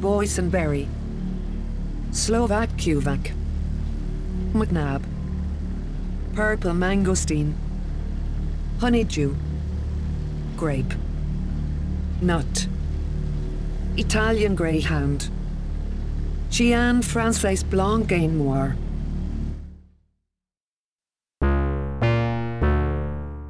boysenberry, Slovak Kuvak, McNab, purple mangosteen, honeydew, grape, nut, Italian greyhound, Chian Frances Blanc Noir,